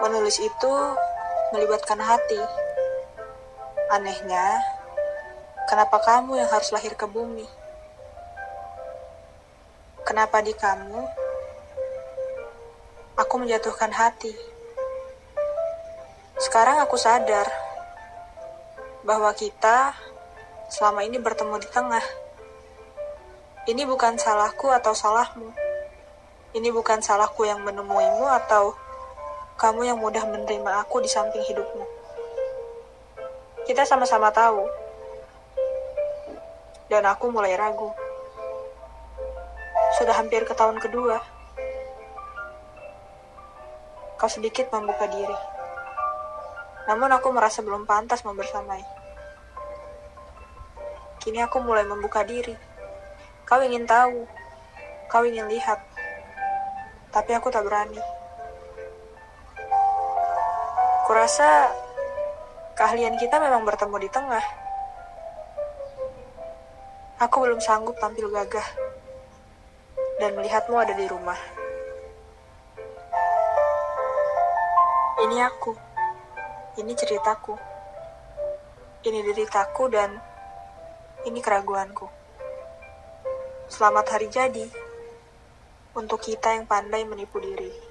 menulis itu melibatkan hati. Anehnya, kenapa kamu yang harus lahir ke bumi? Kenapa di kamu aku menjatuhkan hati? Sekarang aku sadar bahwa kita selama ini bertemu di tengah. Ini bukan salahku atau salahmu. Ini bukan salahku yang menemuimu atau kamu yang mudah menerima aku di samping hidupmu. Kita sama-sama tahu. Dan aku mulai ragu. Sudah hampir ke tahun kedua. Kau sedikit membuka diri. Namun aku merasa belum pantas membersamai. Kini aku mulai membuka diri. Kau ingin tahu. Kau ingin lihat. Tapi aku tak berani. Kurasa keahlian kita memang bertemu di tengah. Aku belum sanggup tampil gagah dan melihatmu ada di rumah. Ini aku. Ini ceritaku. Ini deritaku dan ini keraguanku. Selamat hari jadi untuk kita yang pandai menipu diri.